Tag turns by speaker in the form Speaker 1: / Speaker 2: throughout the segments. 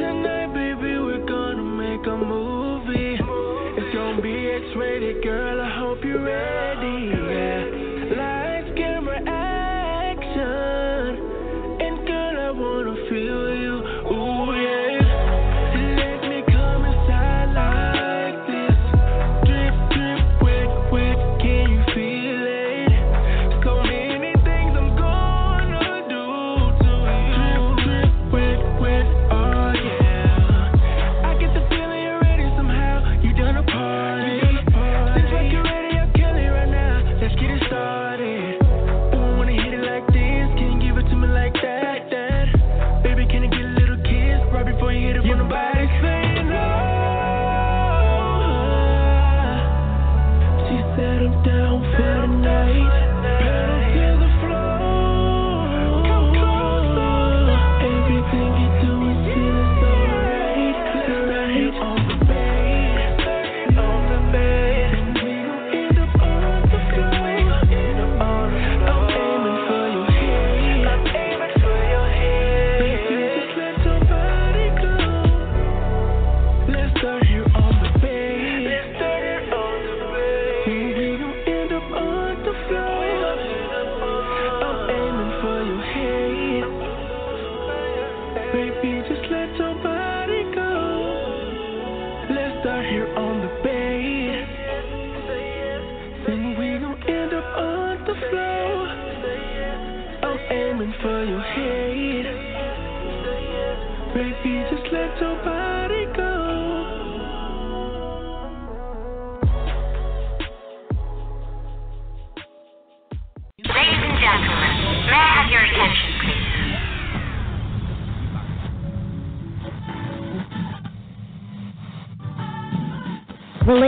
Speaker 1: tonight, baby, we're gonna make a move. Baby, just let your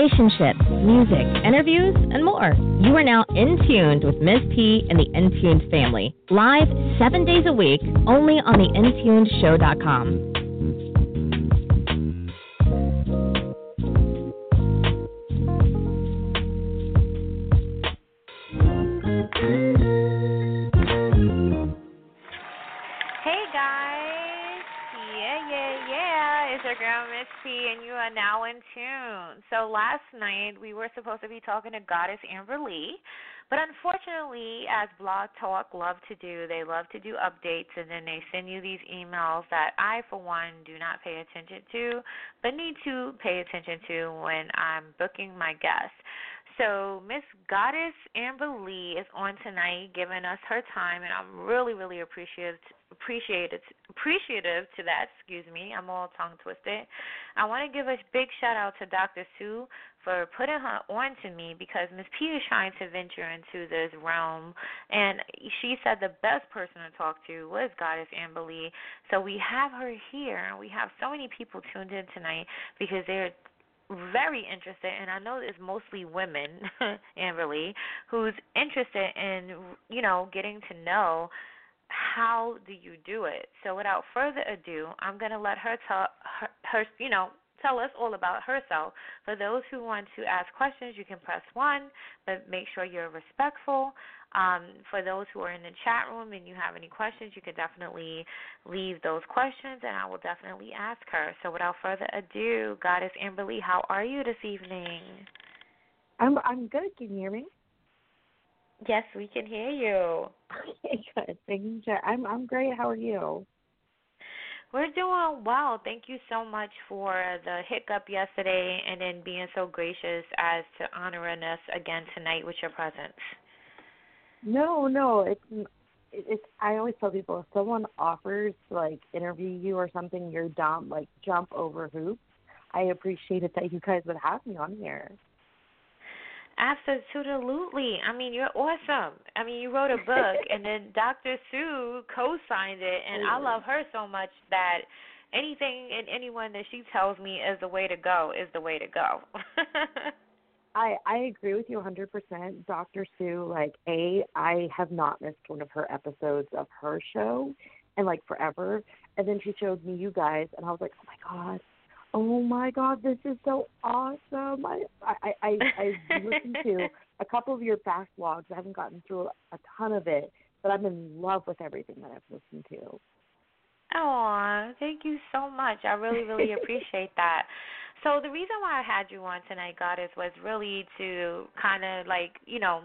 Speaker 2: relationships, music, interviews, and more. You are now in tuned with Ms. P and the Intuned family, live seven days a week, only on the IntunedShow.com.
Speaker 3: So last night we were supposed to be talking to Goddess Amberly, but unfortunately, as Blog Talk love to do, they love to do updates, and then they send you these emails that I, for one, do not pay attention to, but need to pay attention to when I'm booking my guests. So Miss Goddess Amberly is on tonight, giving us her time, and I'm really, really appreciative, appreciated, appreciative to that. Excuse me, I'm all tongue twisted. I want to give a big shout out to Dr. Sue for putting her on to me because Miss P is trying to venture into this realm, and she said the best person to talk to was Goddess Amberly. So we have her here, and we have so many people tuned in tonight because they're very interested, and I know it's mostly women, Amberly, who's interested in you know getting to know how do you do it. So without further ado, I'm gonna let her tell her, her you know tell us all about herself. For those who want to ask questions, you can press one, but make sure you're respectful. Um, for those who are in the chat room and you have any questions, you can definitely leave those questions, and I will definitely ask her. So, without further ado, Goddess Amberly, how are you this evening?
Speaker 4: I'm I'm good. Can you hear me?
Speaker 3: Yes, we can hear you.
Speaker 4: Okay, good. Making sure. I'm I'm great. How are you?
Speaker 3: We're doing well. Thank you so much for the hiccup yesterday and then being so gracious as to honoring us again tonight with your presence.
Speaker 4: No, no. It's it's. I always tell people if someone offers to, like interview you or something, you're dumb. Like jump over hoops. I appreciate it that you guys would have me on here.
Speaker 3: Absolutely. I mean, you're awesome. I mean, you wrote a book, and then Dr. Sue co-signed it, and I love her so much that anything and anyone that she tells me is the way to go is the way to go.
Speaker 4: I I agree with you 100%. Dr. Sue, like a, I have not missed one of her episodes of her show, and like forever. And then she showed me you guys, and I was like, oh my god, oh my god, this is so awesome. I I I, I listened to a couple of your back logs. I haven't gotten through a ton of it, but I'm in love with everything that I've listened to.
Speaker 3: Oh, thank you so much. I really, really appreciate that. So the reason why I had you on tonight, Goddess, was really to kind of like, you know,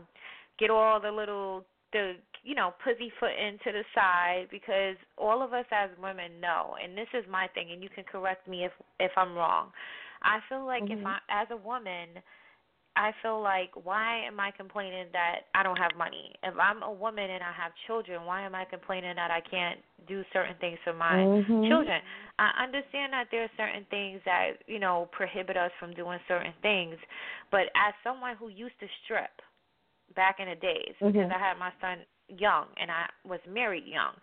Speaker 3: get all the little the you know pussyfoot into the side because all of us as women know, and this is my thing, and you can correct me if if I'm wrong. I feel like
Speaker 4: mm-hmm.
Speaker 3: if I as a woman, I feel like why am I complaining that I don't have money? If I'm a woman and I have children, why am I complaining that I can't do certain things for my
Speaker 4: mm-hmm.
Speaker 3: children? I understand that there are certain things that, you know, prohibit us from doing certain things, but as someone who used to strip back in the days
Speaker 4: mm-hmm.
Speaker 3: because I had my son young and I was married young.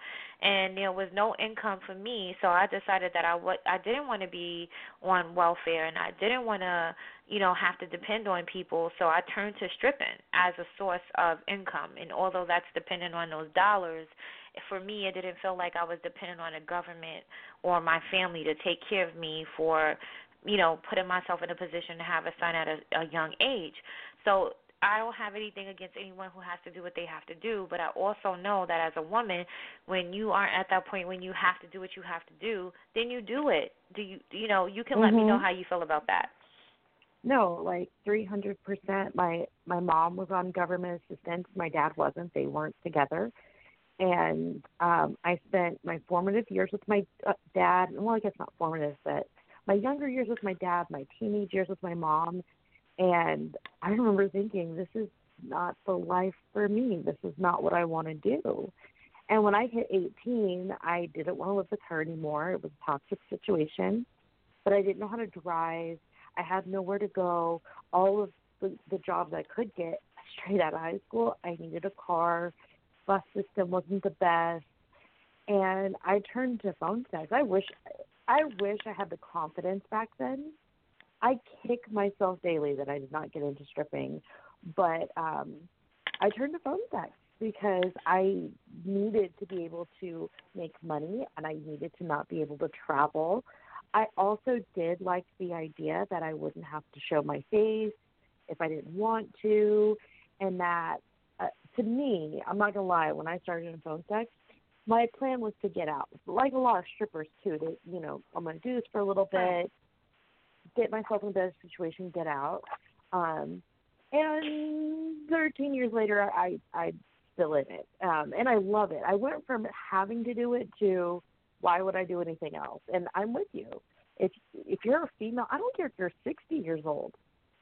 Speaker 3: And there was no income for me so I decided that I what I didn't want to be on welfare and I didn't want to you know have to depend on people so I turned to stripping as a source of income. And although that's dependent on those dollars for me it didn't feel like I was dependent on a government or my family to take care of me for you know putting myself in a position to have a son at a, a young age. So I don't have anything against anyone who has to do what they have to do, but I also know that as a woman, when you are at that point when you have to do what you have to do, then you do it. Do you you know, you can
Speaker 4: mm-hmm.
Speaker 3: let me know how you feel about that.
Speaker 4: No, like 300%. My my mom was on government assistance, my dad wasn't. They weren't together. And um I spent my formative years with my uh, dad. Well, I guess not formative, but my younger years with my dad, my teenage years with my mom, and I remember thinking, this is not the life for me. This is not what I want to do. And when I hit 18, I didn't want to live with her anymore. It was a toxic situation, but I didn't know how to drive. I had nowhere to go. All of the, the jobs I could get straight out of high school, I needed a car. Bus system wasn't the best, and I turned to phone sex. I wish, I wish I had the confidence back then I kick myself daily that I did not get into stripping, but um I turned to phone sex because I needed to be able to make money and I needed to not be able to travel. I also did like the idea that I wouldn't have to show my face if I didn't want to, and that uh, to me, I'm not gonna lie, when I started in phone sex, my plan was to get out. Like a lot of strippers too, they you know, I'm gonna do this for a little bit, get myself in a better situation, get out. Um and 13 years later, I I still in it, um, and I love it. I went from having to do it to why would I do anything else? And I'm with you. If if you're a female, I don't care if you're 60 years old.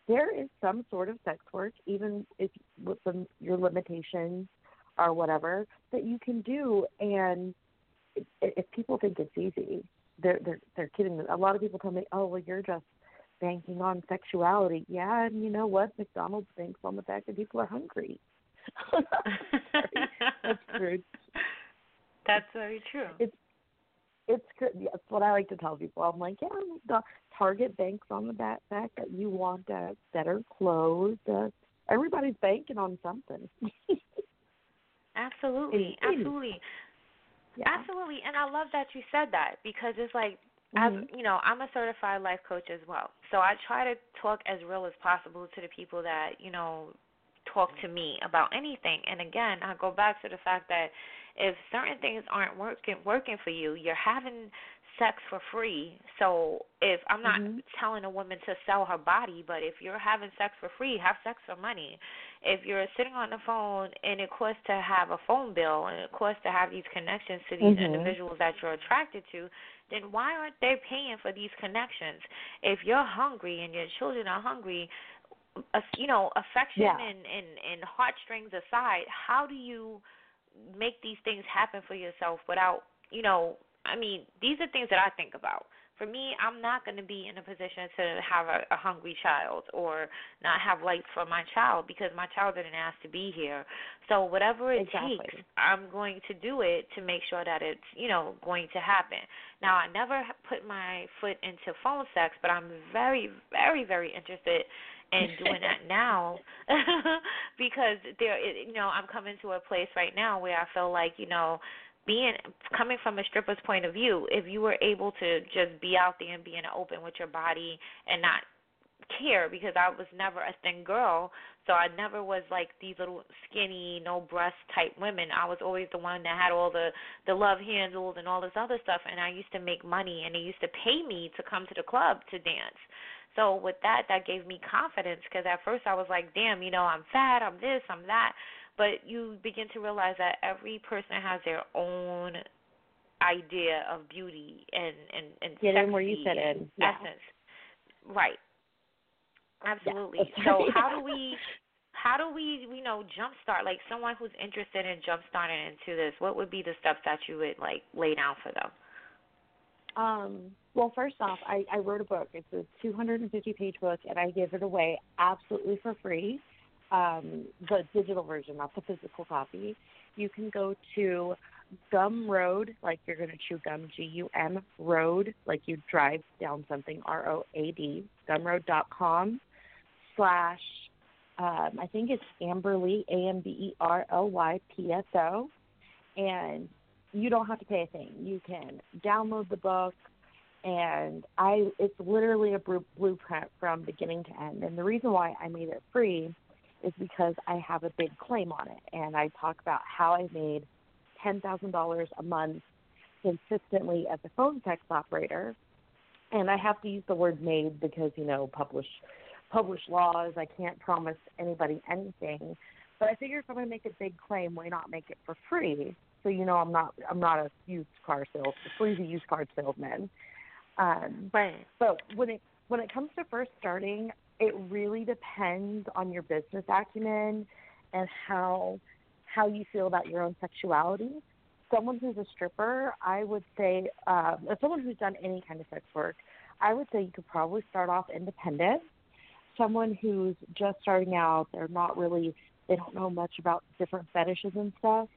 Speaker 4: There is some sort of sex work, even if with the, your limitations or whatever, that you can do. And if, if people think it's easy, they're they're they're kidding. A lot of people tell me, "Oh, well, you're just banking on sexuality." Yeah, and you know what? McDonald's banks on the fact that people are hungry. That's rude.
Speaker 3: That's very true.
Speaker 4: It's it's good. That's what I like to tell people. I'm like, yeah, the Target banks on the back fact that you want uh, better clothes. Uh, everybody's banking on something.
Speaker 3: absolutely,
Speaker 4: And-
Speaker 3: absolutely,
Speaker 4: yeah.
Speaker 3: absolutely. And I love that you said that because it's like
Speaker 4: Mhm.
Speaker 3: as you know, I'm a certified life coach as well. So I try to talk as real as possible to the people that, you know, talk to me about anything. And again, I go back to the fact that if certain things aren't working working for you, you're having sex for free. So if I'm not
Speaker 4: Mhm.
Speaker 3: telling a woman to sell her body, but if you're having sex for free, have sex for money. If you're sitting on the phone and it costs to have a phone bill and it costs to have these connections to these
Speaker 4: Mhm.
Speaker 3: individuals that you're attracted to, then why aren't they paying for these connections? If you're hungry and your children are hungry, uh, you know, affection
Speaker 4: Yeah.
Speaker 3: and, and and heartstrings aside, how do you make these things happen for yourself without, you know, I mean, these are things that I think about. For me, I'm not going to be in a position to have a, a hungry child or not have lights for my child because my child didn't ask to be here. So whatever it
Speaker 4: Exactly.
Speaker 3: takes, I'm going to do it to make sure that it's, you know, going to happen. Now, I never put my foot into phone sex, but I'm very, very, very interested in doing that now because there, you know, I'm coming to a place right now where I feel like, you know, being coming from a stripper's point of view, if you were able to just be out there and be in the open with your body and not care because I was never a thin girl, so I never was like these little skinny, no breast type women. I was always the one that had all the the love handles and all this other stuff and I used to make money and they used to pay me to come to the club to dance. So with that, that gave me confidence because at first I was like, damn, you know, I'm fat, I'm this, I'm that. But you begin to realize that every person has their own idea of beauty and and and
Speaker 4: Get in where you
Speaker 3: sexy
Speaker 4: fit in. Yeah.
Speaker 3: essence. Right. Absolutely.
Speaker 4: that's
Speaker 3: so how do we how do we you know jumpstart like someone who's interested in jumpstarting into this? What would be the steps that you would like lay down for them?
Speaker 4: Um, well, first off, I, I wrote a book. It's a 250 page book, and I give it away absolutely for free. Um, the digital version, not the physical copy. You can go to Gumroad, like you're going to chew gum, G U M, road, like you drive down something, R O A D, gumroad.com slash, um, I think it's Amberly, A M B E R L Y P S O. And you don't have to pay a thing. You can download the book, and I it's literally a blueprint from beginning to end. And the reason why I made it free is because I have a big claim on it, and I talk about how I made ten thousand dollars a month consistently as a phone text operator. And I have to use the word made because you know publish publish laws. I can't promise anybody anything. But I figure if I'm going to make a big claim, why not make it for free? So you know, I'm not I'm not a used car sales sleazy used car salesman. Um,
Speaker 3: Right.
Speaker 4: but when it when it comes to first starting, it really depends on your business acumen and how how you feel about your own sexuality. Someone who's a stripper, I would say, uh, someone who's done any kind of sex work, I would say you could probably start off independent. Someone who's just starting out, they're not really, they don't know much about different fetishes and stuff.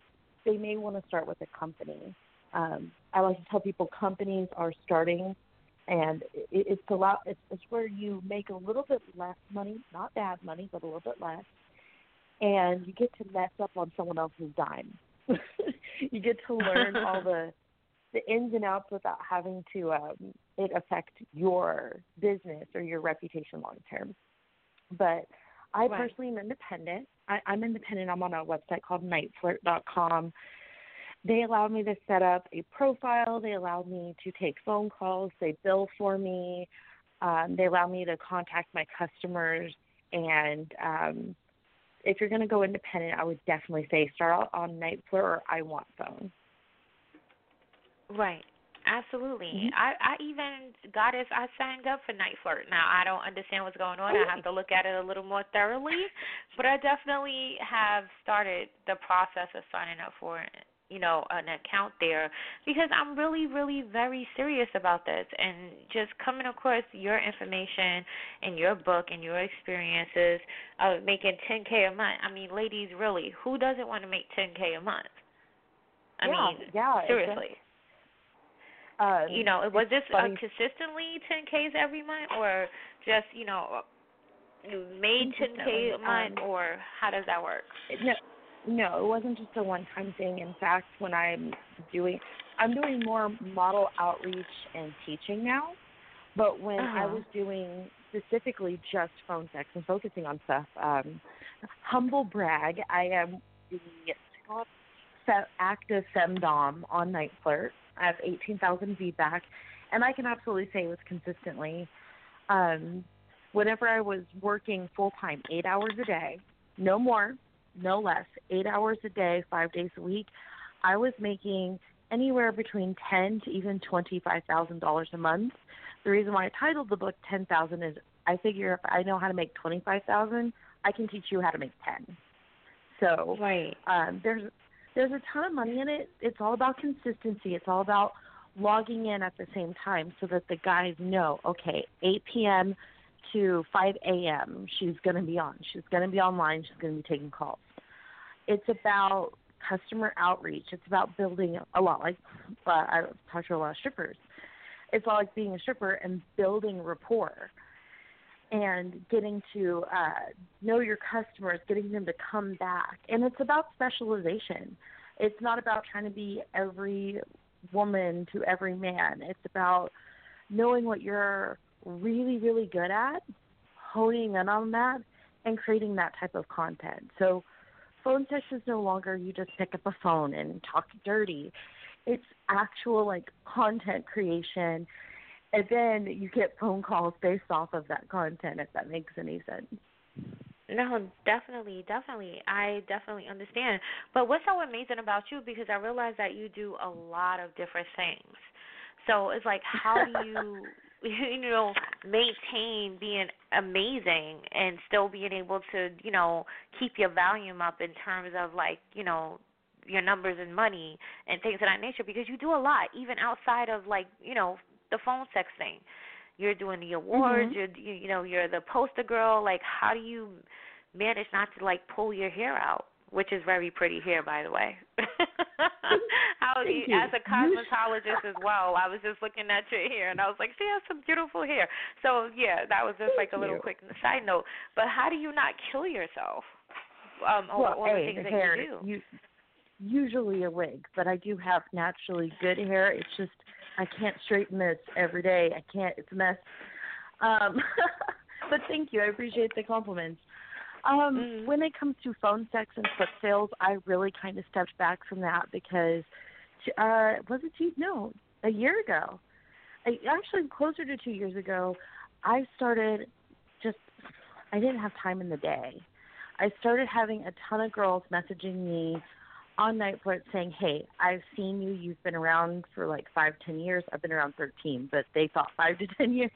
Speaker 4: They may want to start with a company. Um, I like to tell people companies are starting and it, it's a lot. It's, it's where you make a little bit less money, not bad money, but a little bit less, and you get to mess up on someone else's dime. you get to learn all the the ins and outs without having to um, it affect your business or your reputation long term. But I
Speaker 3: Right.
Speaker 4: personally am independent. I, I'm independent. I'm on a website called niteflirt.com. They allow me to set up a profile. They allow me to take phone calls. They bill for me. Um, they allow me to contact my customers. And um, if you're going to go independent, I would definitely say start out on NiteFlirt or I Want Phone.
Speaker 3: Right. Absolutely.
Speaker 4: Mhm.
Speaker 3: I I even goddess I signed up for NiteFlirt. Now I don't understand what's going on. I have to look at it a little more thoroughly, but I definitely have started the process of signing up for you know an account there because I'm really really very serious about this and just coming across your information and your book and your experiences of making 10k a month. I mean, ladies, really, who doesn't want to make 10k a month? I
Speaker 4: yeah,
Speaker 3: mean,
Speaker 4: yeah,
Speaker 3: seriously
Speaker 4: Um,
Speaker 3: you know, was this uh, consistently 10Ks every month, or just you know, you made 10K a month,
Speaker 4: um,
Speaker 3: or how does that work?
Speaker 4: No, no, it wasn't just a one-time thing. In fact, when I'm doing, I'm doing more model outreach and teaching now. But when I
Speaker 3: Uh-huh.
Speaker 4: was doing specifically just phone sex and focusing on stuff, um, humble brag, I am the top active femdom on Night Flirt. I have 18,000 feedback, and I can absolutely say it was consistently. Um, whenever I was working full time, eight hours a day, no more, no less, eight hours a day, five days a week, I was making anywhere between ten to even twenty five thousand dollars a month. The reason why I titled the book ten thousand is I figure if I know how to make twenty five thousand, I can teach you how to make ten. So
Speaker 3: Right.
Speaker 4: um, there's there's a ton of money in it. It's all about consistency. It's all about logging in at the same time so that the guys know, okay, 8 p.m. to 5 a.m. she's going to be on. She's going to be online. She's going to be taking calls. It's about customer outreach. It's about building a lot like uh, I talked to a lot of strippers. It's all like being a stripper and building rapport and getting to uh, know your customers, getting them to come back. And it's about specialization. It's not about trying to be every woman to every man. It's about knowing what you're really, really good at, honing in on that, and creating that type of content. So, phone sex is no longer you just pick up a phone and talk dirty. It's actual like content creation and then you get phone calls based off of that content if that makes any sense
Speaker 3: No, definitely, definitely. I definitely understand. But what's so amazing about you because I realize that you do a lot of different things. So it's like how do you you know maintain being amazing and still being able to, you know, keep your volume up in terms of like, you know, your numbers and money and things of that nature because you do a lot even outside of like, you know, the phone sex thing. You're doing the awards,
Speaker 4: Mhm.
Speaker 3: you're you, you know, you're the poster girl, like how do you manage not to like pull your hair out, which is very pretty here, by the way. how
Speaker 4: Thank
Speaker 3: you,
Speaker 4: you.
Speaker 3: as a cosmetologist as well, I was just looking at your hair and I was like, she has some beautiful hair. So yeah, that was just like a little
Speaker 4: you.
Speaker 3: quick side note. But how do you not kill yourself? Um
Speaker 4: well
Speaker 3: all
Speaker 4: hey,
Speaker 3: the things
Speaker 4: the
Speaker 3: that
Speaker 4: hair
Speaker 3: you do.
Speaker 4: usually a wig but i do have naturally good hair it's just i can't straighten this every day i can't it's a mess um but thank you i appreciate the compliments um
Speaker 3: Mhm.
Speaker 4: when it comes to phone sex and foot sales i really kind of stepped back from that because uh was it two no a year ago I, actually closer to two years ago i started just i didn't have time in the day I started having a ton of girls messaging me on NiteFlirt saying, "Hey, I've seen you. You've been around for like five, ten years. I've been around thirteen, but they thought five to ten years."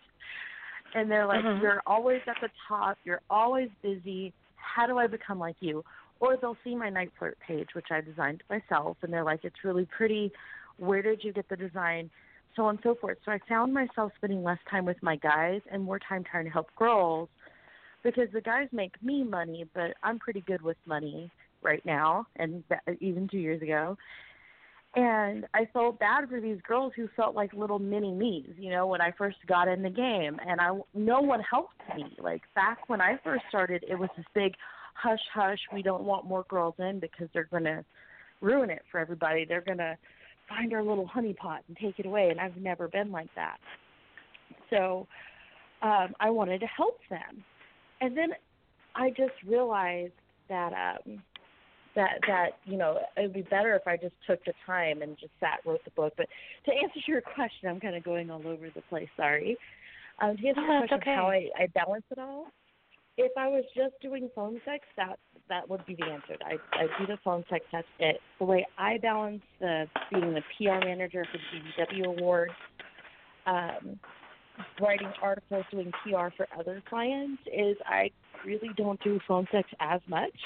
Speaker 4: And they're like,
Speaker 3: Mhm.
Speaker 4: "You're always at the top. You're always busy. How do I become like you?" Or they'll see my NiteFlirt page, which I designed myself, and they're like, "It's really pretty. Where did you get the design?" So on and so forth. So I found myself spending less time with my guys and more time trying to help girls because the guys make me money, but I'm pretty good with money right now, and that, even two years ago. And I felt bad for these girls who felt like little mini me's, you know, when I first got in the game. And I, no one helped me. Like back when I first started, it was this big hush hush. We don't want more girls in because they're going to ruin it for everybody. They're going to find our little honeypot and take it away. And I've never been like that. So um, I wanted to help them. And then I just realized that um, that that you know it would be better if I just took the time and just sat wrote the book. But to answer your question, I'm kind of going all over the place. Sorry. Um, to answer
Speaker 3: No,
Speaker 4: your question,
Speaker 3: okay.
Speaker 4: how I, I balance it all. If I was just doing phone sex, that that would be the answer. I I do the phone sex. That's it. The way I balance the being the PR manager for the BBW Awards, um, writing articles, doing PR for other clients is I really don't do phone sex as much.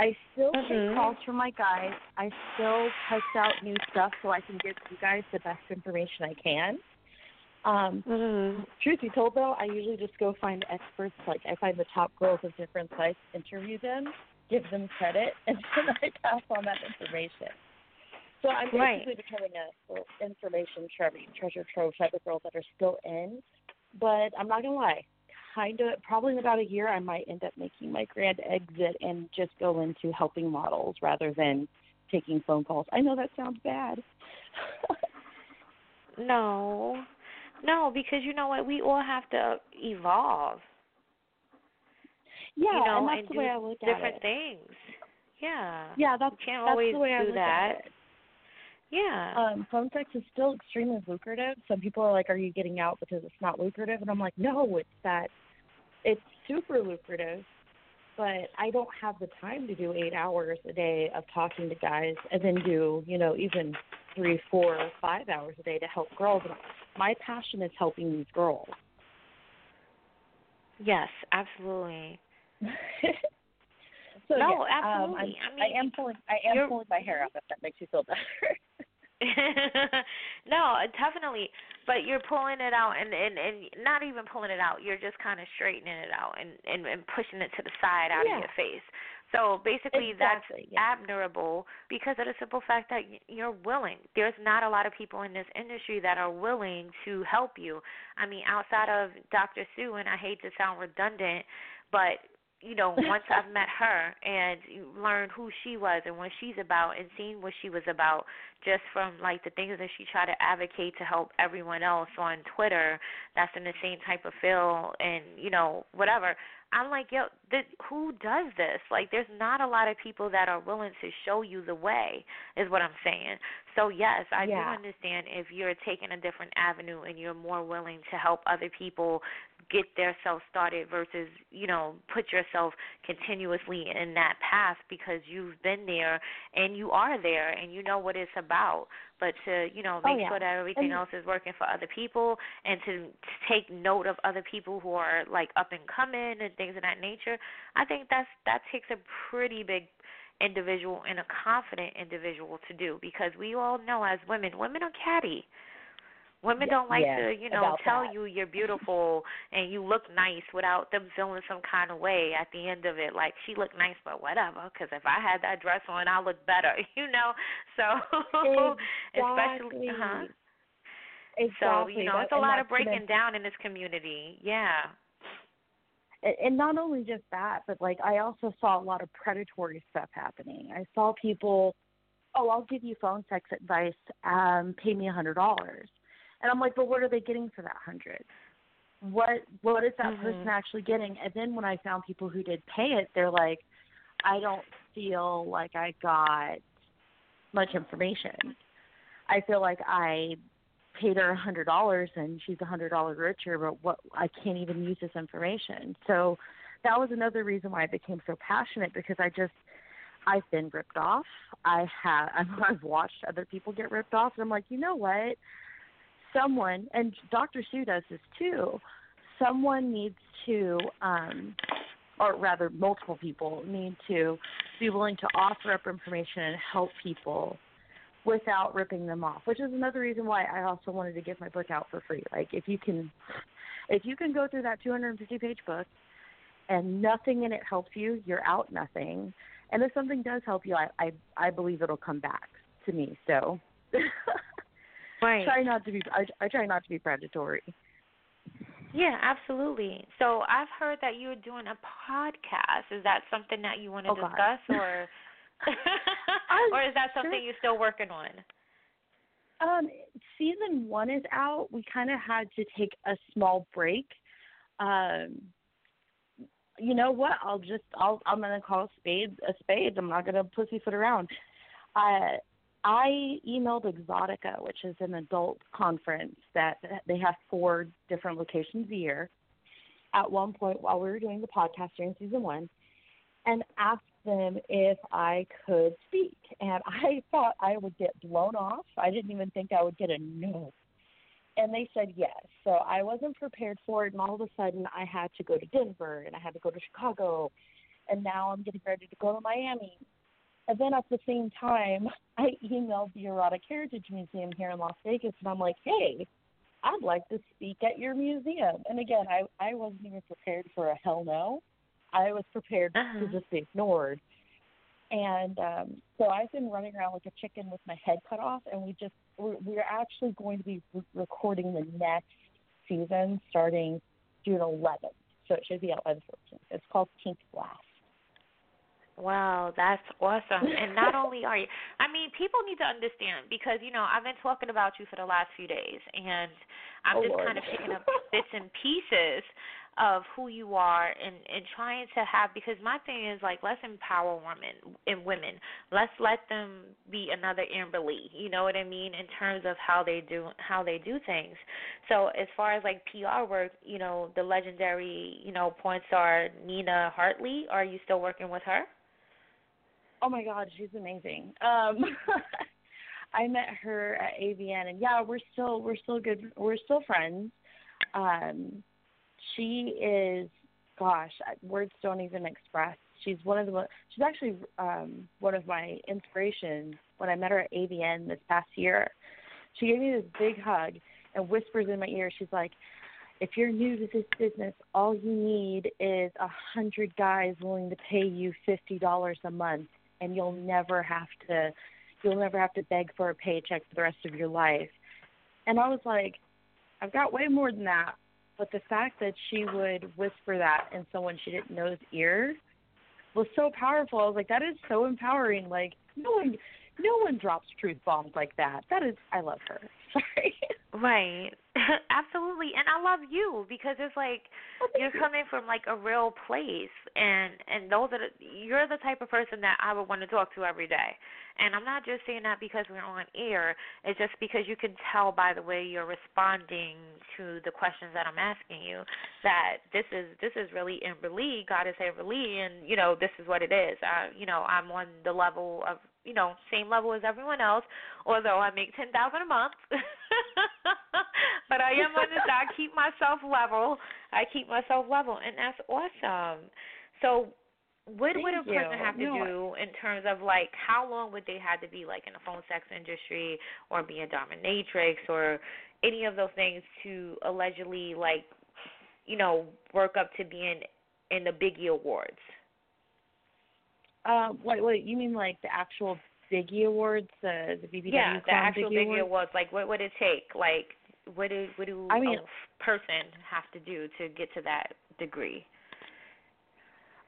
Speaker 4: I still
Speaker 3: Mhm.
Speaker 4: take calls from my guys. I still test out new stuff so I can give you guys the best information I can. Um,
Speaker 3: Mm-hmm.
Speaker 4: truth be told, though, I usually just go find experts. Like I find the top girls of different sites, interview them, give them credit, and then I pass on that information. So I'm
Speaker 3: Right.
Speaker 4: basically becoming a information treasure, treasure trove type of girls that are still in. But I'm not gonna lie, kind of probably in about a year, I might end up making my grand exit and just go into helping models rather than taking phone calls. I know that sounds bad.
Speaker 3: No, no, because you know what? We all have to evolve.
Speaker 4: yeah,
Speaker 3: you know,
Speaker 4: and that's
Speaker 3: and
Speaker 4: the way I look at
Speaker 3: different
Speaker 4: it.
Speaker 3: things. Yeah.
Speaker 4: Yeah, that's
Speaker 3: You can't
Speaker 4: that's
Speaker 3: always
Speaker 4: the way I
Speaker 3: do
Speaker 4: look
Speaker 3: that.
Speaker 4: at it.
Speaker 3: Yeah.
Speaker 4: um, phone sex is still extremely lucrative. Some people are like, "Are you getting out because it's not lucrative?" And I'm like, "No, it's that it's super lucrative." But I don't have the time to do eight hours a day of talking to guys, and then do you know even three, four, five hours a day to help girls. My passion is helping these girls.
Speaker 3: yes, absolutely.
Speaker 4: so
Speaker 3: No,
Speaker 4: yeah, Um,
Speaker 3: absolutely.
Speaker 4: I'm,
Speaker 3: I
Speaker 4: am pulling I am pulling my hair up. If that makes you feel better.
Speaker 3: no, definitely. But you're pulling it out, and and and not even pulling it out. You're just kind of straightening it out and and and pushing it to the side out
Speaker 4: Yeah.
Speaker 3: of your face. So basically, that's
Speaker 4: yeah.
Speaker 3: admirable because of the simple fact that you're willing. There's not a lot of people in this industry that are willing to help you. I mean, outside of Dr. Sue, and I hate to sound redundant, but you know, once I've met her and learned who she was and what she's about and seen what she was about just from like the things that she tried to advocate to help everyone else on Twitter that's in the same type of field and, you know, whatever. I'm like, yo, th- who does this? Like, there's not a lot of people that are willing to show you the way, is what I'm saying. So, yes, I
Speaker 4: Yeah.
Speaker 3: do understand if you're taking a different avenue and you're more willing to help other people get their self started versus, you know, put yourself continuously in that path because you've been there and you are there and you know what it's about. But to, you know,
Speaker 4: Oh,
Speaker 3: make
Speaker 4: yeah.
Speaker 3: sure that everything
Speaker 4: And-
Speaker 3: else is working for other people and to take note of other people who are like up and coming and things of that nature, I think that's that takes a pretty big individual and a confident individual to do because we all know as women, women are catty. Women don't like to, you know, tell
Speaker 4: that.
Speaker 3: you you're beautiful and you look nice without them feeling some kind of way at the end of it. Like she looked nice, but whatever. Because if I had that dress on, I look better, you know. So especially,
Speaker 4: Exactly.
Speaker 3: uh-huh.
Speaker 4: Exactly.
Speaker 3: So you know, it's a lot of breaking down in this community. Yeah.
Speaker 4: And- and not only just that, but like I also saw a lot of predatory stuff happening. I saw people, oh, I'll give you phone sex advice, um, pay me a hundred dollars, and I'm like, but what are they getting for that hundred? What what is that
Speaker 3: Mhm.
Speaker 4: person actually getting? And then when I found people who did pay it, they're like, I don't feel like I got much information. I feel like I paid her a hundred dollars and she's a hundred dollars richer, but what I can't even use this information. So that was another reason why I became so passionate because I just I've been ripped off. I have I've watched other people get ripped off, and I'm like, you know what? Someone and Dr. Sue does this too. Someone needs to, um, or rather, multiple people need to be willing to offer up information and help people without ripping them off, which is another reason why I also wanted to give my book out for free. Like if you can if you can go through that 250 page book and nothing in it helps you, you're out nothing. And if something does help you, I I, I believe it'll come back to me. So
Speaker 3: Right.
Speaker 4: try not to be. I, I try not to be predatory.
Speaker 3: Yeah, absolutely. So I've heard that you're doing a podcast. Is that something that you want to
Speaker 4: Oh, God.
Speaker 3: discuss, or
Speaker 4: I'm
Speaker 3: or is that something
Speaker 4: sure-
Speaker 3: you're still working on?
Speaker 4: Um, season one is out. We kind of had to take a small break. Um, you know what? I'll just I'll I'm gonna call spades spade a spade. I'm not gonna pussyfoot around. Uh, I emailed Exxxotica, which is an adult conference that they have four different locations a year. At one point, while we were doing the podcast during season one, and asked them if I could speak. And I thought I would get blown off. I didn't even think I would get a no. And they said yes. So I wasn't prepared for it. And all of a sudden, I had to go to Denver and I had to go to Chicago. And now I'm getting ready to go to Miami. And then at the same time, I emailed the Erotic Heritage Museum here in Las Vegas. And I'm like, hey, I'd like to speak at your museum. And again, I, I wasn't even prepared for a hell no. I was prepared
Speaker 3: Uh-huh.
Speaker 4: to just be ignored. And um, so I've been running around like a chicken with my head cut off, and we just we're, we're actually going to be re- recording the next season starting June 11th. So it should be out by the 14th. It's called Pink Blast.
Speaker 3: Wow, that's awesome. And not only are you, I mean, people need to understand because, you know, I've been talking about you for the last few days and I'm
Speaker 4: Oh,
Speaker 3: just
Speaker 4: Lord.
Speaker 3: kind of picking up bits and pieces of who you are and and trying to have because my thing is like let's empower women and women let's let them be another Amberly you know what I mean in terms of how they do how they do things so as far as like PR work you know the legendary you know porn star Nina Hartley are you still working with her
Speaker 4: Oh my God, she's amazing. Um, I met her at AVN, and yeah, we're still we're still good. We're still friends. Um, she is, gosh, words don't even express. She's one of the. She's actually um, one of my inspirations. When I met her at AVN this past year, she gave me this big hug and whispers in my ear. She's like, if you're new to this business, all you need is a hundred guys willing to pay you fifty dollars a month, and you'll never have to, you'll never have to beg for a paycheck for the rest of your life. And I was like, I've got way more than that. But the fact that she would whisper that in someone she didn't know's ear was so powerful. I was like, that is so empowering. Like no one, no one drops truth bombs like that. That is, I love her. Sorry.
Speaker 3: Right. Absolutely. And I love you because it's like oh, you're coming from like a real place and and those are the, you're the type of person that I would want to talk to every day. And I'm not just saying that because we're on air. It's just because you can tell by the way you're responding to the questions that I'm asking you that this is this is really Amberly, Goddess Amberly, and you know this is what it is. I, you know I'm on the level of you know same level as everyone else, although I make ten thousand a month. but I am on this. I keep myself level. I keep myself level, and that's awesome. So, what would a
Speaker 4: Thank
Speaker 3: person
Speaker 4: you.
Speaker 3: have to do in terms of like how long would they have to be like in the phone sex industry or be a dominatrix or any of those things to allegedly like you know work up to being in the Biggie Awards?
Speaker 4: Uh, wait, wait. You mean like the actual Biggie Awards, the the BBW
Speaker 3: yeah, the actual
Speaker 4: Biggie,
Speaker 3: Biggie
Speaker 4: Awards?
Speaker 3: Awards. Like, what would it take? Like, what do what do
Speaker 4: I mean-
Speaker 3: a person have to do to get to that degree?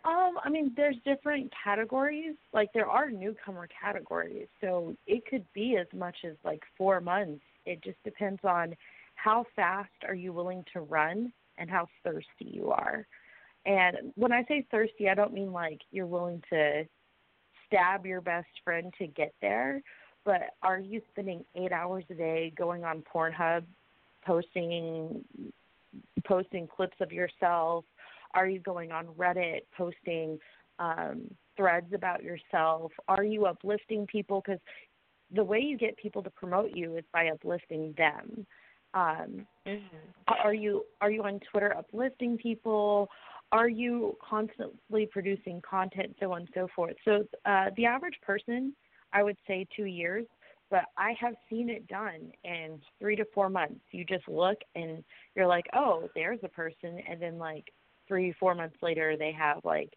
Speaker 4: Um, I mean, there's different categories. Like there are newcomer categories, so it could be as much as like four months. It just depends on how fast are you willing to run and how thirsty you are. And when I say thirsty, I don't mean like you're willing to stab your best friend to get there, but are you spending eight hours a day going on Pornhub, posting posting clips of yourself? Are you going on Reddit posting um, threads about yourself? Are you uplifting people? Because the way you get people to promote you is by uplifting them. Um,
Speaker 3: Mm-hmm.
Speaker 4: are you are you on Twitter uplifting people? Are you constantly producing content, so on and so forth? So uh, the average person, I would say two years, but I have seen it done in three to four months. You just look and you're like, oh, there's a person, and then like three four months later, they have like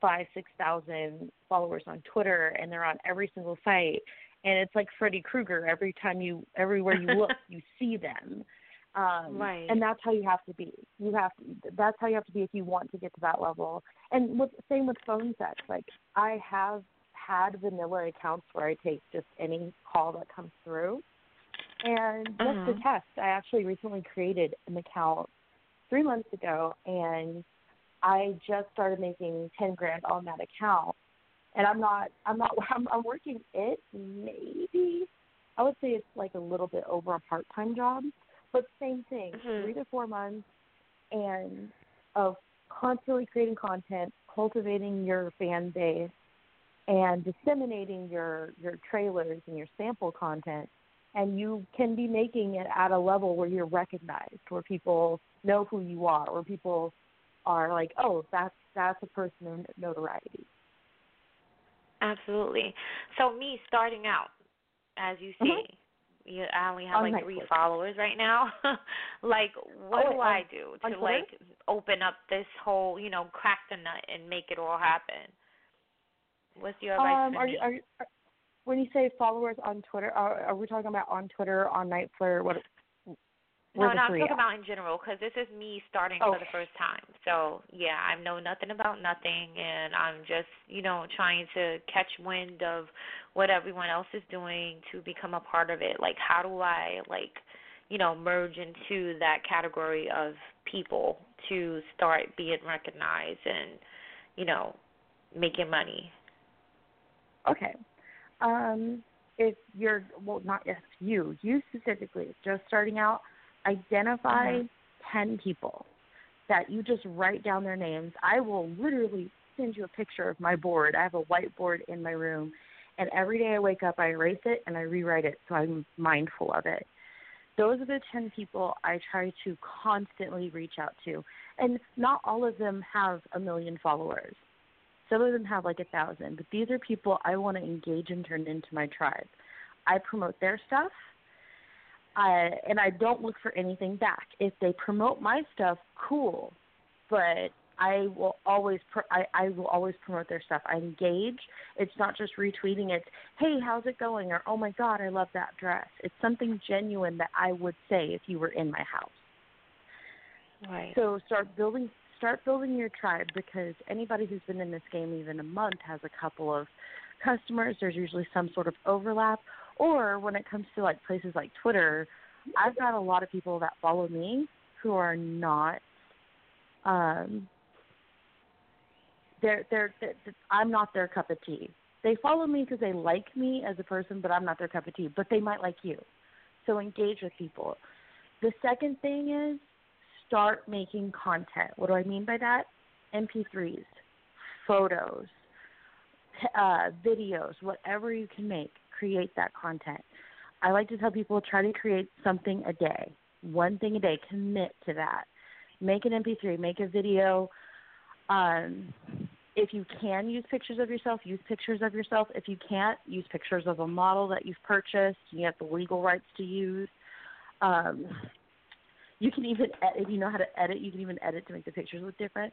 Speaker 4: five six thousand followers on Twitter, and they're on every single site. and it's like Freddy Krueger. Every time you, everywhere you look, you see them. Um,
Speaker 3: Right.
Speaker 4: And that's how you have to be. You have to. That's how you have to be if you want to get to that level. And with, same with phone sex. Like I have had vanilla accounts where I take just any call that comes through. And just to
Speaker 3: Mhm.
Speaker 4: test, I actually recently created an account three months ago, and I just started making ten grand on that account. And I'm not, I'm not, I'm, I'm working it maybe. I would say it's like a little bit over a part-time job, but same thing,
Speaker 3: Mhm.
Speaker 4: three to four months, and of constantly creating content, cultivating your fan base, and disseminating your your trailers and your sample content and you can be making it at a level where you're recognized where people know who you are where people are like oh that's that's a person of notoriety
Speaker 3: Absolutely. So me starting out, as you see,
Speaker 4: Mhm.
Speaker 3: you, I only have
Speaker 4: On
Speaker 3: like three followers right now. like, what
Speaker 4: Oh,
Speaker 3: do
Speaker 4: on-
Speaker 3: I do to like open up this whole, you know, crack the nut and make it all happen? What's your advice
Speaker 4: um are you are, you- are when you say followers on twitter are, are we talking about on twitter on NiteFlirt what
Speaker 3: no, no, I'm talking
Speaker 4: at?
Speaker 3: about in general because this is me starting
Speaker 4: Oh.
Speaker 3: for the first time. So yeah, I know nothing about nothing, and I'm just you know trying to catch wind of what everyone else is doing to become a part of it. Like, how do I like you know merge into that category of people to start being recognized and you know making money?
Speaker 4: Okay. Um, if you're well, not if you, you specifically, just starting out, identify
Speaker 3: Mhm.
Speaker 4: ten people that you just write down their names. I will literally send you a picture of my board. I have a whiteboard in my room, and every day I wake up, I erase it and I rewrite it, so I'm mindful of it. Those are the ten people I try to constantly reach out to, and not all of them have a million followers. Some of them have like a thousand, but these are people I want to engage and turn into my tribe. I promote their stuff, I, and I don't look for anything back. If they promote my stuff, cool, but I will always pro- I, I will always promote their stuff. I engage. It's not just retweeting. It's hey, how's it going? Or oh my god, I love that dress. It's something genuine that I would say if you were in my house.
Speaker 3: Right.
Speaker 4: So start building start building your tribe because anybody who's been in this game even a month has a couple of customers. There's usually some sort of overlap. Or when it comes to like places like Twitter, I've got a lot of people that follow me who are not um they're they're, they're I'm not their cup of tea. They follow me because they like me as a person, but I'm not their cup of tea. But they might like you. So engage with people. The second thing is start making content. What do I mean by that? MP3s, photos, uh, videos, whatever you can make, create that content. I like to tell people try to create something a day, one thing a day. Commit to that. Make an MP3, make a video. Um, if you can use pictures of yourself, use pictures of yourself. If you can't, use pictures of a model that you've purchased. You have the legal rights to use. Um, you can even if you know how to edit you can even edit to make the pictures look different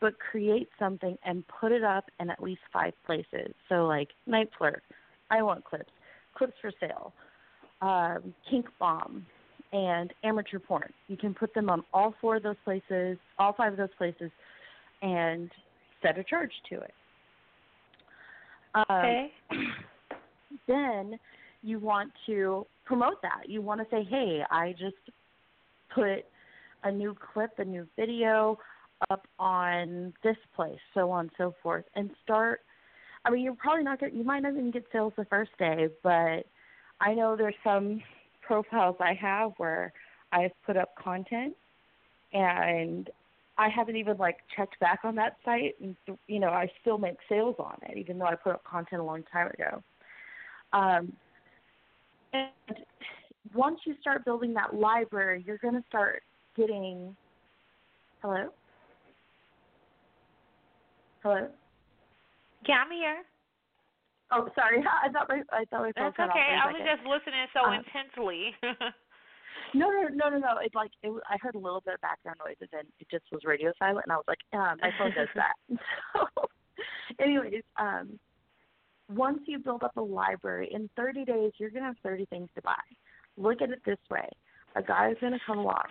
Speaker 4: but create something and put it up in at least five places so like NiteFlirt i want clips clips for sale um, kink bomb and amateur porn you can put them on all four of those places all five of those places and set a charge to it um,
Speaker 3: Okay.
Speaker 4: then you want to promote that. You want to say, hey, I just put a new clip, a new video up on this place, so on and so forth, and start. I mean, you're probably not going. You might not even get sales the first day, but I know there's some profiles I have where I've put up content, and I haven't even like checked back on that site, and you know, I still make sales on it, even though I put up content a long time ago. Um, and once you start building that library, you're going to start getting. Hello. Hello.
Speaker 3: Yeah, I'm here.
Speaker 4: Oh, sorry. I thought my I thought my phone
Speaker 3: That's okay. I was just listening so
Speaker 4: Uh,
Speaker 3: intensely.
Speaker 4: No, no, no, no, no. It's like it, I heard a little bit of background noise, and then it just was radio silent, and I was like, um, my phone does that. so, anyways, um, once you build up a library, in 30 days, you're going to have 30 things to buy. Look at it this way a guy is going to come along,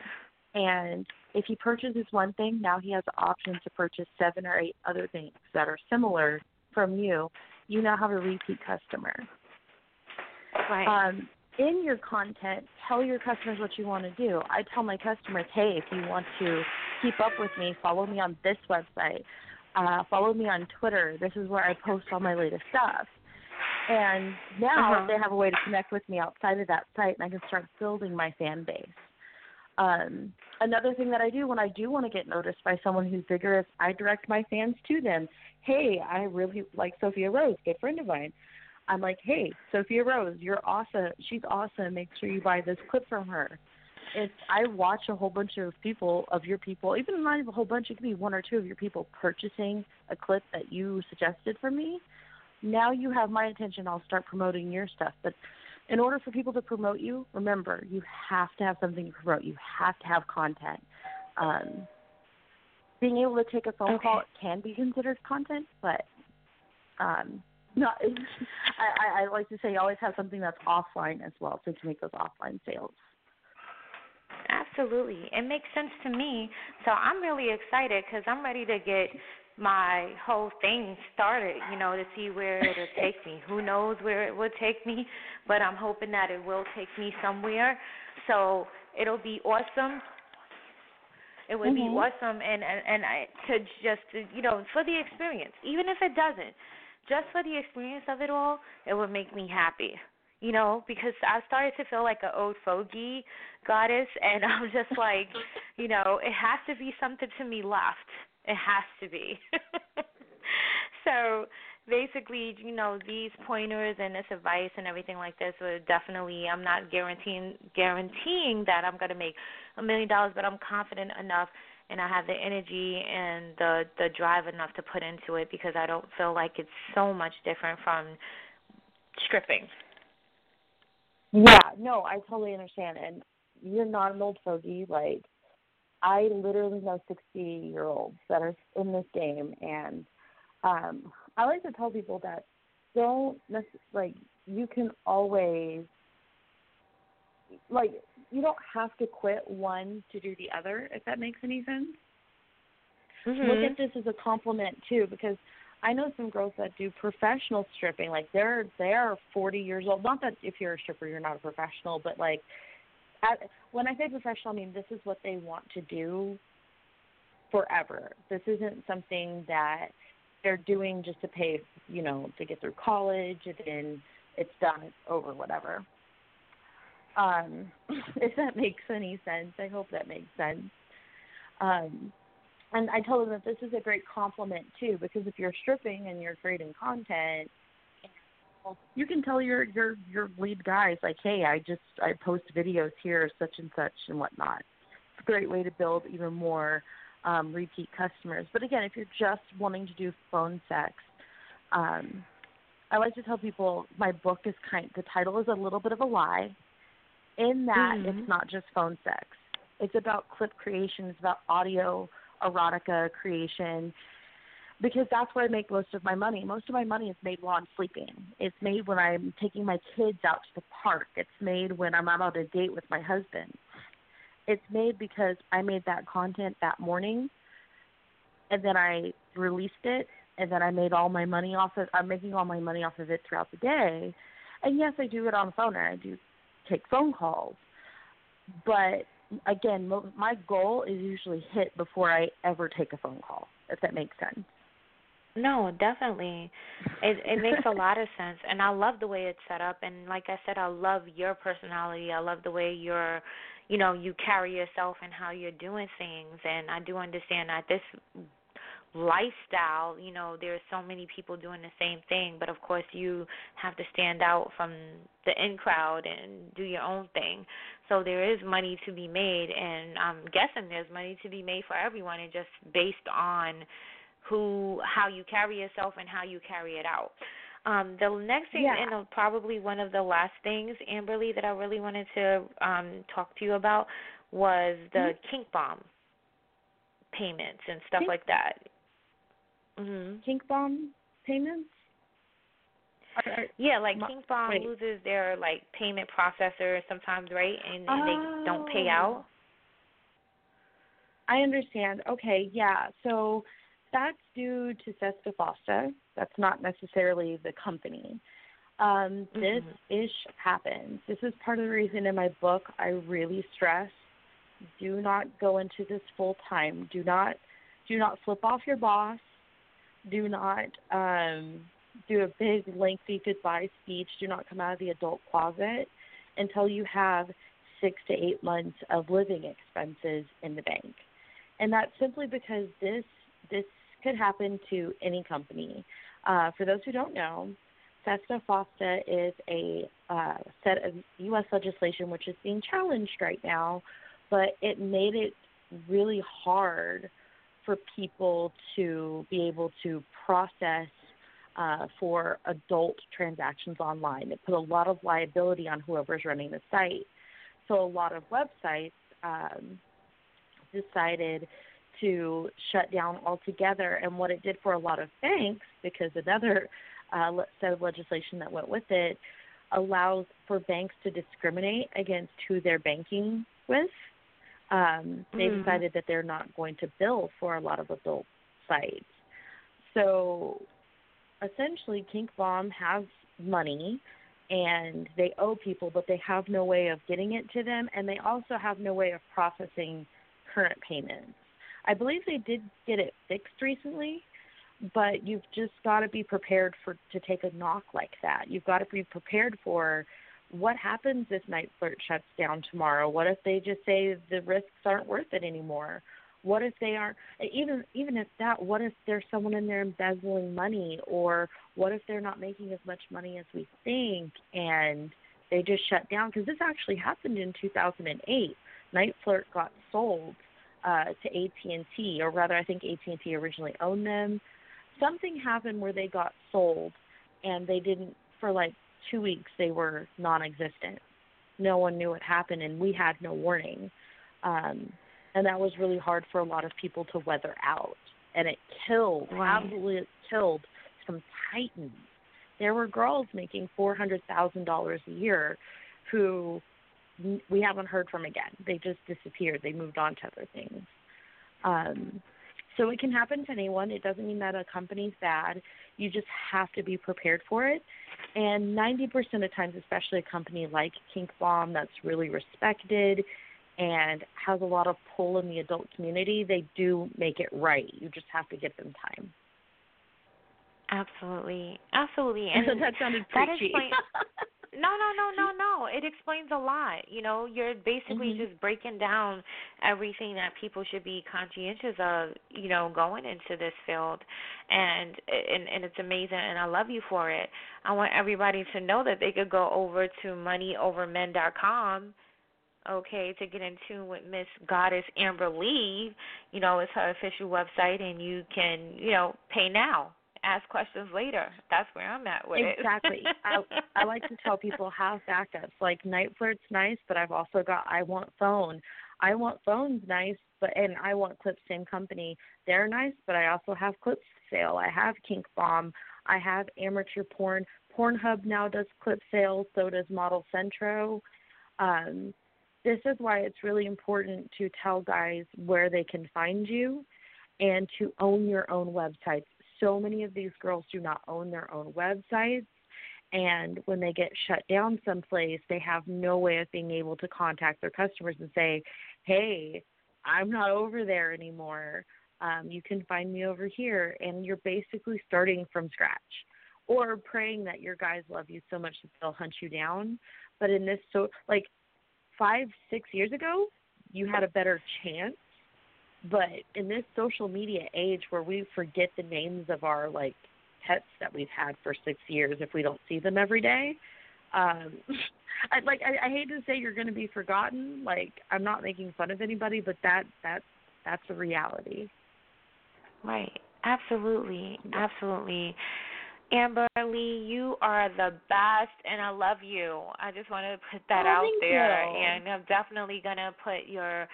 Speaker 4: and if he purchases one thing, now he has the option to purchase seven or eight other things that are similar from you. You now have a repeat customer.
Speaker 3: Right.
Speaker 4: Um, in your content, tell your customers what you want to do. I tell my customers, hey, if you want to keep up with me, follow me on this website, uh, follow me on Twitter. This is where I post all my latest stuff. And now
Speaker 3: Uh-huh.
Speaker 4: they have a way to connect with me outside of that site, and I can start building my fan base. Um, another thing that I do when I do want to get noticed by someone who's vigorous, I direct my fans to them. Hey, I really like Sophia Rose, good friend of mine. I'm like, hey, Sophia Rose, you're awesome. She's awesome. Make sure you buy this clip from her. It's I watch a whole bunch of people of your people, even not even a whole bunch. It could be one or two of your people purchasing a clip that you suggested for me. Now you have my attention. I'll start promoting your stuff. But in order for people to promote you, remember you have to have something to promote. You have to have content. Um, being able to take a phone
Speaker 3: Okay.
Speaker 4: call can be considered content, but um, not. I, I, I like to say you always have something that's offline as well, so you can make those offline sales.
Speaker 3: Absolutely. It makes sense to me. So I'm really excited because I'm ready to get my whole thing started, you know, to see where it'll take me. Who knows where it will take me, but I'm hoping that it will take me somewhere. So it'll be awesome. It would be
Speaker 4: Mhm.
Speaker 3: awesome and and and I to just to, you know for the experience, even if it doesn't, just for the experience of it all, it would make me happy you know, because I started to feel like an old fogey goddess, and I'm just like, you know, it has to be something to me left. It has to be. so basically, you know, these pointers and this advice and everything like this would definitely. I'm not guaranteeing guaranteeing that I'm to make a million dollars, but I'm confident enough. And I have the energy and the the drive enough to put into it because I don't feel like it's so much different from stripping.
Speaker 4: Yeah, no, I totally understand. And you're not an old fogey. Like, I literally know 60 year olds that are in this game. And um, I like to tell people that don't, necess- like, you can always, like, you don't have to quit one to do the other, if that makes any sense.
Speaker 3: Mm-hmm.
Speaker 4: look at this as a compliment too because I know some girls that do professional stripping like they're they're 40 years old not that if you're a stripper you're not a professional but like when I say professional I mean this is what they want to do forever. This isn't something that they're doing just to pay you know to get through college and then it's done it's over whatever. Um if that makes any sense I hope that makes sense. Um and I told them that this is a great compliment too, because if you're stripping and you're creating content, you can tell your your your lead guys like, hey, I just I post videos here, such and such and whatnot. It's a great way to build even more um, repeat customers. But again, if you're just wanting to do phone sex, um, I like to tell people my book is kind. The title is a little bit of a lie, in that
Speaker 3: Mhm.
Speaker 4: it's not just phone sex. It's about clip creation. It's about audio erotica creation because that's where I make most of my money. Most of my money is made while I'm sleeping. It's made when I'm taking my kids out to the park. It's made when I'm out on a date with my husband. It's made because I made that content that morning and then I released it and then I made all my money off of I'm making all my money off of it throughout the day. And yes, I do it on the phone and I do take phone calls. But again, my goal is usually hit before I ever take a phone call, if that makes sense.
Speaker 3: No, definitely. It it makes a lot of sense and I love the way it's set up and like I said I love your personality. I love the way you're you know, you carry yourself and how you're doing things and I do understand that this lifestyle, you know, there's so many people doing the same thing, but of course you have to stand out from the in crowd and do your own thing. So there is money to be made and I'm guessing there's money to be made for everyone and just based on who how you carry yourself and how you carry it out. Um, the next thing,
Speaker 4: Yeah.
Speaker 3: and uh, probably one of the last things, Amberly, that I really wanted to um, talk to you about was the kink bomb payments and stuff
Speaker 4: Kink-
Speaker 3: like that. Mhm.
Speaker 4: Kink bomb payments?
Speaker 3: Yeah, like Kink Bomb
Speaker 4: wait.
Speaker 3: loses their like payment processor sometimes, right? And, and they don't pay
Speaker 4: Oh.
Speaker 3: out.
Speaker 4: I understand. Okay, yeah. So that's due to Fosta. That's not necessarily the company. Um, this
Speaker 3: Mhm.
Speaker 4: ish happens. This is part of the reason in my book I really stress do not go into this full time. Do not do not flip off your boss. Do not um, do a big lengthy goodbye speech. Do not come out of the adult closet until you have six to eight months of living expenses in the bank. And that's simply because this this could happen to any company. Uh, for those who don't know, Sesta Fosta is a uh, set of U.S. legislation which is being challenged right now, but it made it really hard for people to be able to process uh, for adult transactions online. It put a lot of liability on whoever's running the site. So a lot of websites um, decided to shut down altogether. And what it did for a lot of banks, because another uh, set of legislation that went with it allows for banks to discriminate against who they're banking with. Um, they
Speaker 3: Mhm.
Speaker 4: decided that they're not going to bill for a lot of adult sites. So essentially, Kink Bomb has money and they owe people, but they have no way of getting it to them, and they also have no way of processing current payments. I believe they did get it fixed recently, but you've just got to be prepared for to take a knock like that. You've got to be prepared for what happens if NiteFlirt shuts down tomorrow. What if they just say the risks aren't worth it anymore? What if they aren't even even if that? What if there's someone in there embezzling money, or what if they're not making as much money as we think, and they just shut down? Because this actually happened in 2008. NiteFlirt got sold uh, to AT&T, or rather, I think AT&T originally owned them. Something happened where they got sold, and they didn't for like two weeks. They were non-existent. No one knew what happened, and we had no warning. Um, and that was really hard for a lot of people to weather out. And it killed,
Speaker 3: Right.
Speaker 4: absolutely killed some titans. There were girls making four hundred thousand dollars a year, who we haven't heard from again. They just disappeared. They moved on to other things. Um, so it can happen to anyone. It doesn't mean that a company's bad. You just have to be prepared for it. And 90% of times, especially a company like Kink Bomb that's really respected and has a lot of pull in the adult community, they do make it right. You just have to give them time.
Speaker 3: Absolutely, absolutely, and
Speaker 4: that sounded
Speaker 3: that
Speaker 4: preachy.
Speaker 3: explains- No, no, no, no, no. It explains a lot. You know, you're basically
Speaker 4: Mhm.
Speaker 3: just breaking down everything that people should be conscientious of, you know, going into this field. And and and it's amazing and I love you for it. I want everybody to know that they could go over to moneyovermen.com okay, to get in tune with Miss Goddess Amberly, you know, it's her official website and you can, you know, pay now. Ask questions later. That's where I'm at with it.
Speaker 4: Exactly. I I like to tell people have backups. Like NiteFlirt's nice, but I've also got I Want Phone. I Want Phone's nice, but and I Want Clips, same company. They're nice, but I also have Clips sale. I have Kink Bomb. I have amateur porn. Pornhub now does clip sales, so does Model Centro. Um, this is why it's really important to tell guys where they can find you and to own your own websites. So many of these girls do not own their own websites. And when they get shut down someplace, they have no way of being able to contact their customers and say, hey, I'm not over there anymore. Um, you can find me over here. And you're basically starting from scratch or praying that your guys love you so much that they'll hunt you down. But in this, so like five, six years ago, you had a better chance. But in this social media age where we forget the names of our like pets that we've had for six years if we don't see them every day, um, I like I, I hate to say you're going to be forgotten. Like I'm not making fun of anybody, but that that that's a reality.
Speaker 3: Right. Absolutely. Absolutely. Amber Lee, you are the best and I love you. I just want to put that
Speaker 4: Oh,
Speaker 3: out there
Speaker 4: you.
Speaker 3: and I'm definitely going to put your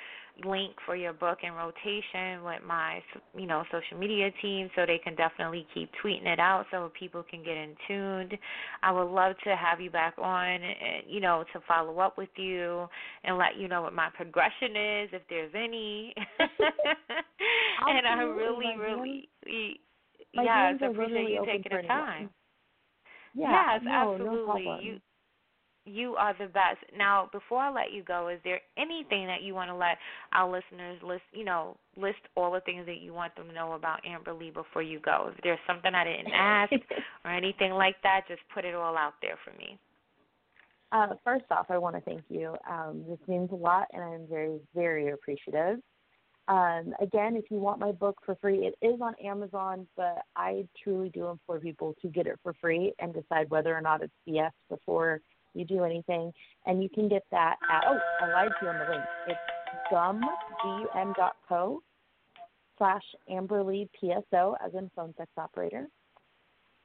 Speaker 3: link for your book in rotation with my you know social media team so they can definitely keep tweeting it out so people can get in tuned. I would love to have you back on and you know to follow up with you and let you know what my progression is if there's any. And i really really yes appreciate
Speaker 4: really
Speaker 3: you taking the time.
Speaker 4: Yeah,
Speaker 3: yes
Speaker 4: no,
Speaker 3: absolutely.
Speaker 4: No
Speaker 3: you you are the best. Now, before I let you go, is there anything that you want to let our listeners list, you know, list all the things that you want them to know about Amberly before you go? If there's something I didn't ask or anything like that, just put it all out there for me.
Speaker 4: Uh, first off, I want to thank you. Um, this means a lot, and I'm very, very appreciative. Um, again, if you want my book for free, it is on Amazon, but I truly do implore people to get it for free and decide whether or not it's BS before – you do anything, and you can get that at oh I lied to you on the link. It's gum gum dot co slash Amberly PSO as in phone sex operator.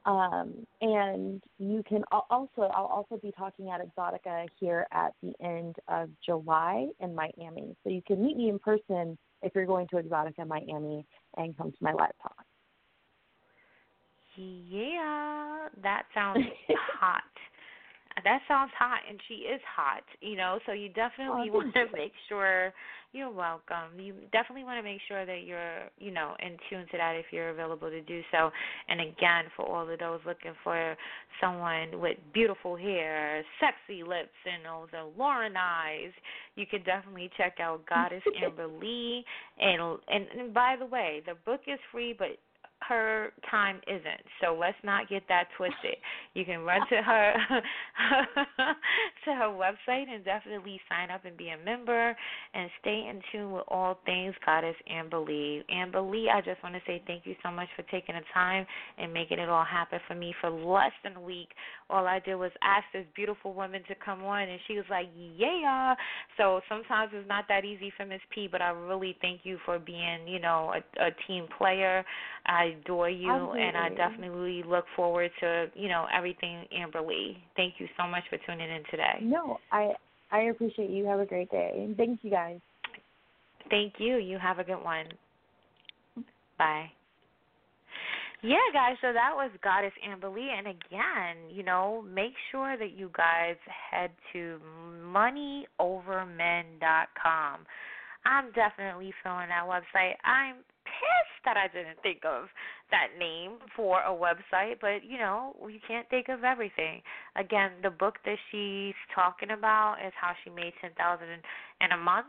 Speaker 4: Um, and you can also I'll also be talking at Exxxotica here at the end of July in Miami. So you can meet me in person if you're going to Exxxotica Miami and come to my live talk.
Speaker 3: Yeah, that sounds hot. That sounds hot, and she is hot, you know. So you oh, definitely
Speaker 4: oh,
Speaker 3: want to make sure you're welcome. You definitely want to make sure that you're, you know, in tune to that if you're available to do so. And again, for all of those looking for someone with beautiful hair, sexy lips, and those Lauren eyes, you can definitely check out Goddess Amberly. And, and and by the way, the book is free, but her time isn't. So let's not get that twisted. You can run to her to her website and definitely sign up and be a member and stay in tune with all things Goddess Amberly. Amber Lee, I just want to say thank you so much for taking the time and making it all happen for me for less than a week. All I did was ask this beautiful woman to come on and she was like, Yeah. So sometimes it's not that easy for Miss P, but I really thank you for being, you know, a, a team player. I adore you,
Speaker 4: Absolutely.
Speaker 3: and I definitely look forward to you know everything Amberly. Thank you so much for tuning in today.
Speaker 4: No, I I appreciate you. Have a great day, and thank you guys.
Speaker 3: Thank you. You have a good one. Bye. Yeah, guys, so that was Goddess Amberly. And again, you know, make sure that you guys head to moneyovermen.com. I'm definitely filling that website. I'm pissed that I didn't think of that name for a website, but you know, you can't think of everything. Again, the book that she's talking about is how she made ten thousand in a month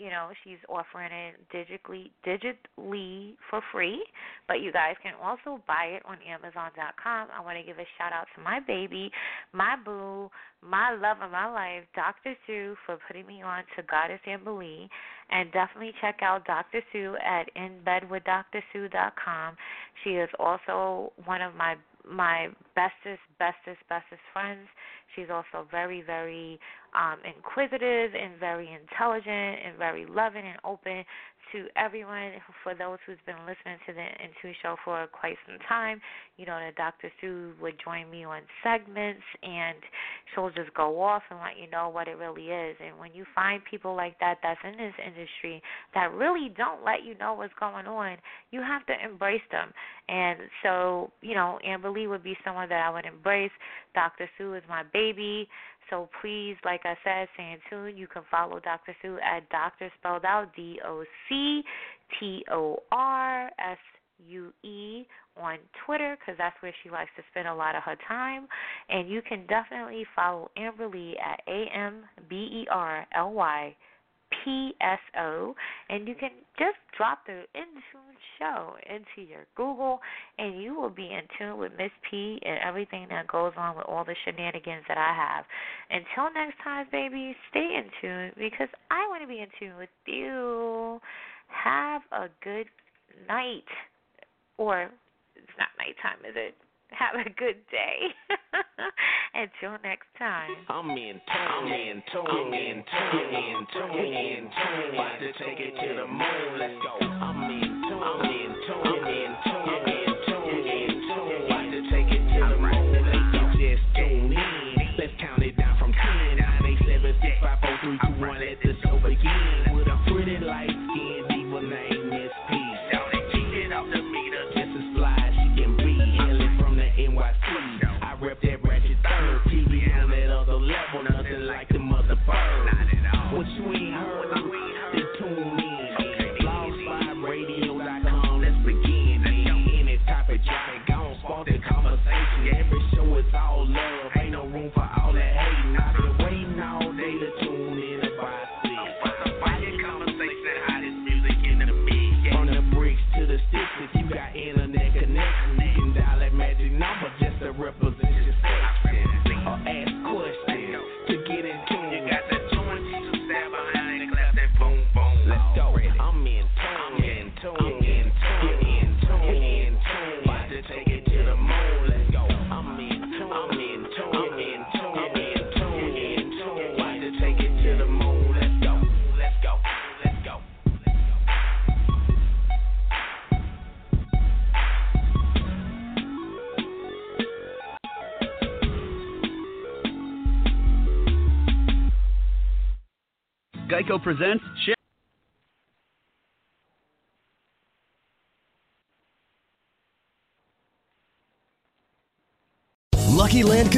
Speaker 3: you know she's offering it digitally digitally for free but you guys can also buy it on amazon.com i want to give a shout out to my baby my boo my love of my life dr sue for putting me on to goddess amberly and definitely check out dr sue at inbedwithdrsue.com she is also one of my my bestest, bestest, bestest friends. She's also very, very um, inquisitive and very intelligent and very loving and open to everyone. For those who's been listening to the Into show for quite some time, you know that Dr. Sue would join me on segments and she'll just go off and let you know what it really is. And when you find people like that that's in this industry that really don't let you know what's going on, you have to embrace them. And so, you know, Amberly would be someone that I would embrace. Dr. Sue is my baby. So please, like I said, stay in tune. You can follow Dr. Sue at Doctor spelled out D O C T O R S U E on Twitter because that's where she likes to spend a lot of her time. And you can definitely follow Amberly at A M B E R L Y PSO, and you can just drop the Intune show into your Google, and you will be in tune with Miss P and everything that goes on with all the shenanigans that I have. Until next time, baby, stay in tune because I want to be in tune with you. Have a good night, or it's not nighttime, is it? Have a good day. Until next time.
Speaker 5: I'm in tune, I'm in tune, I'm in tune, in tune, in tune. About to take it to the moon. Let's go. I'm in
Speaker 6: presents.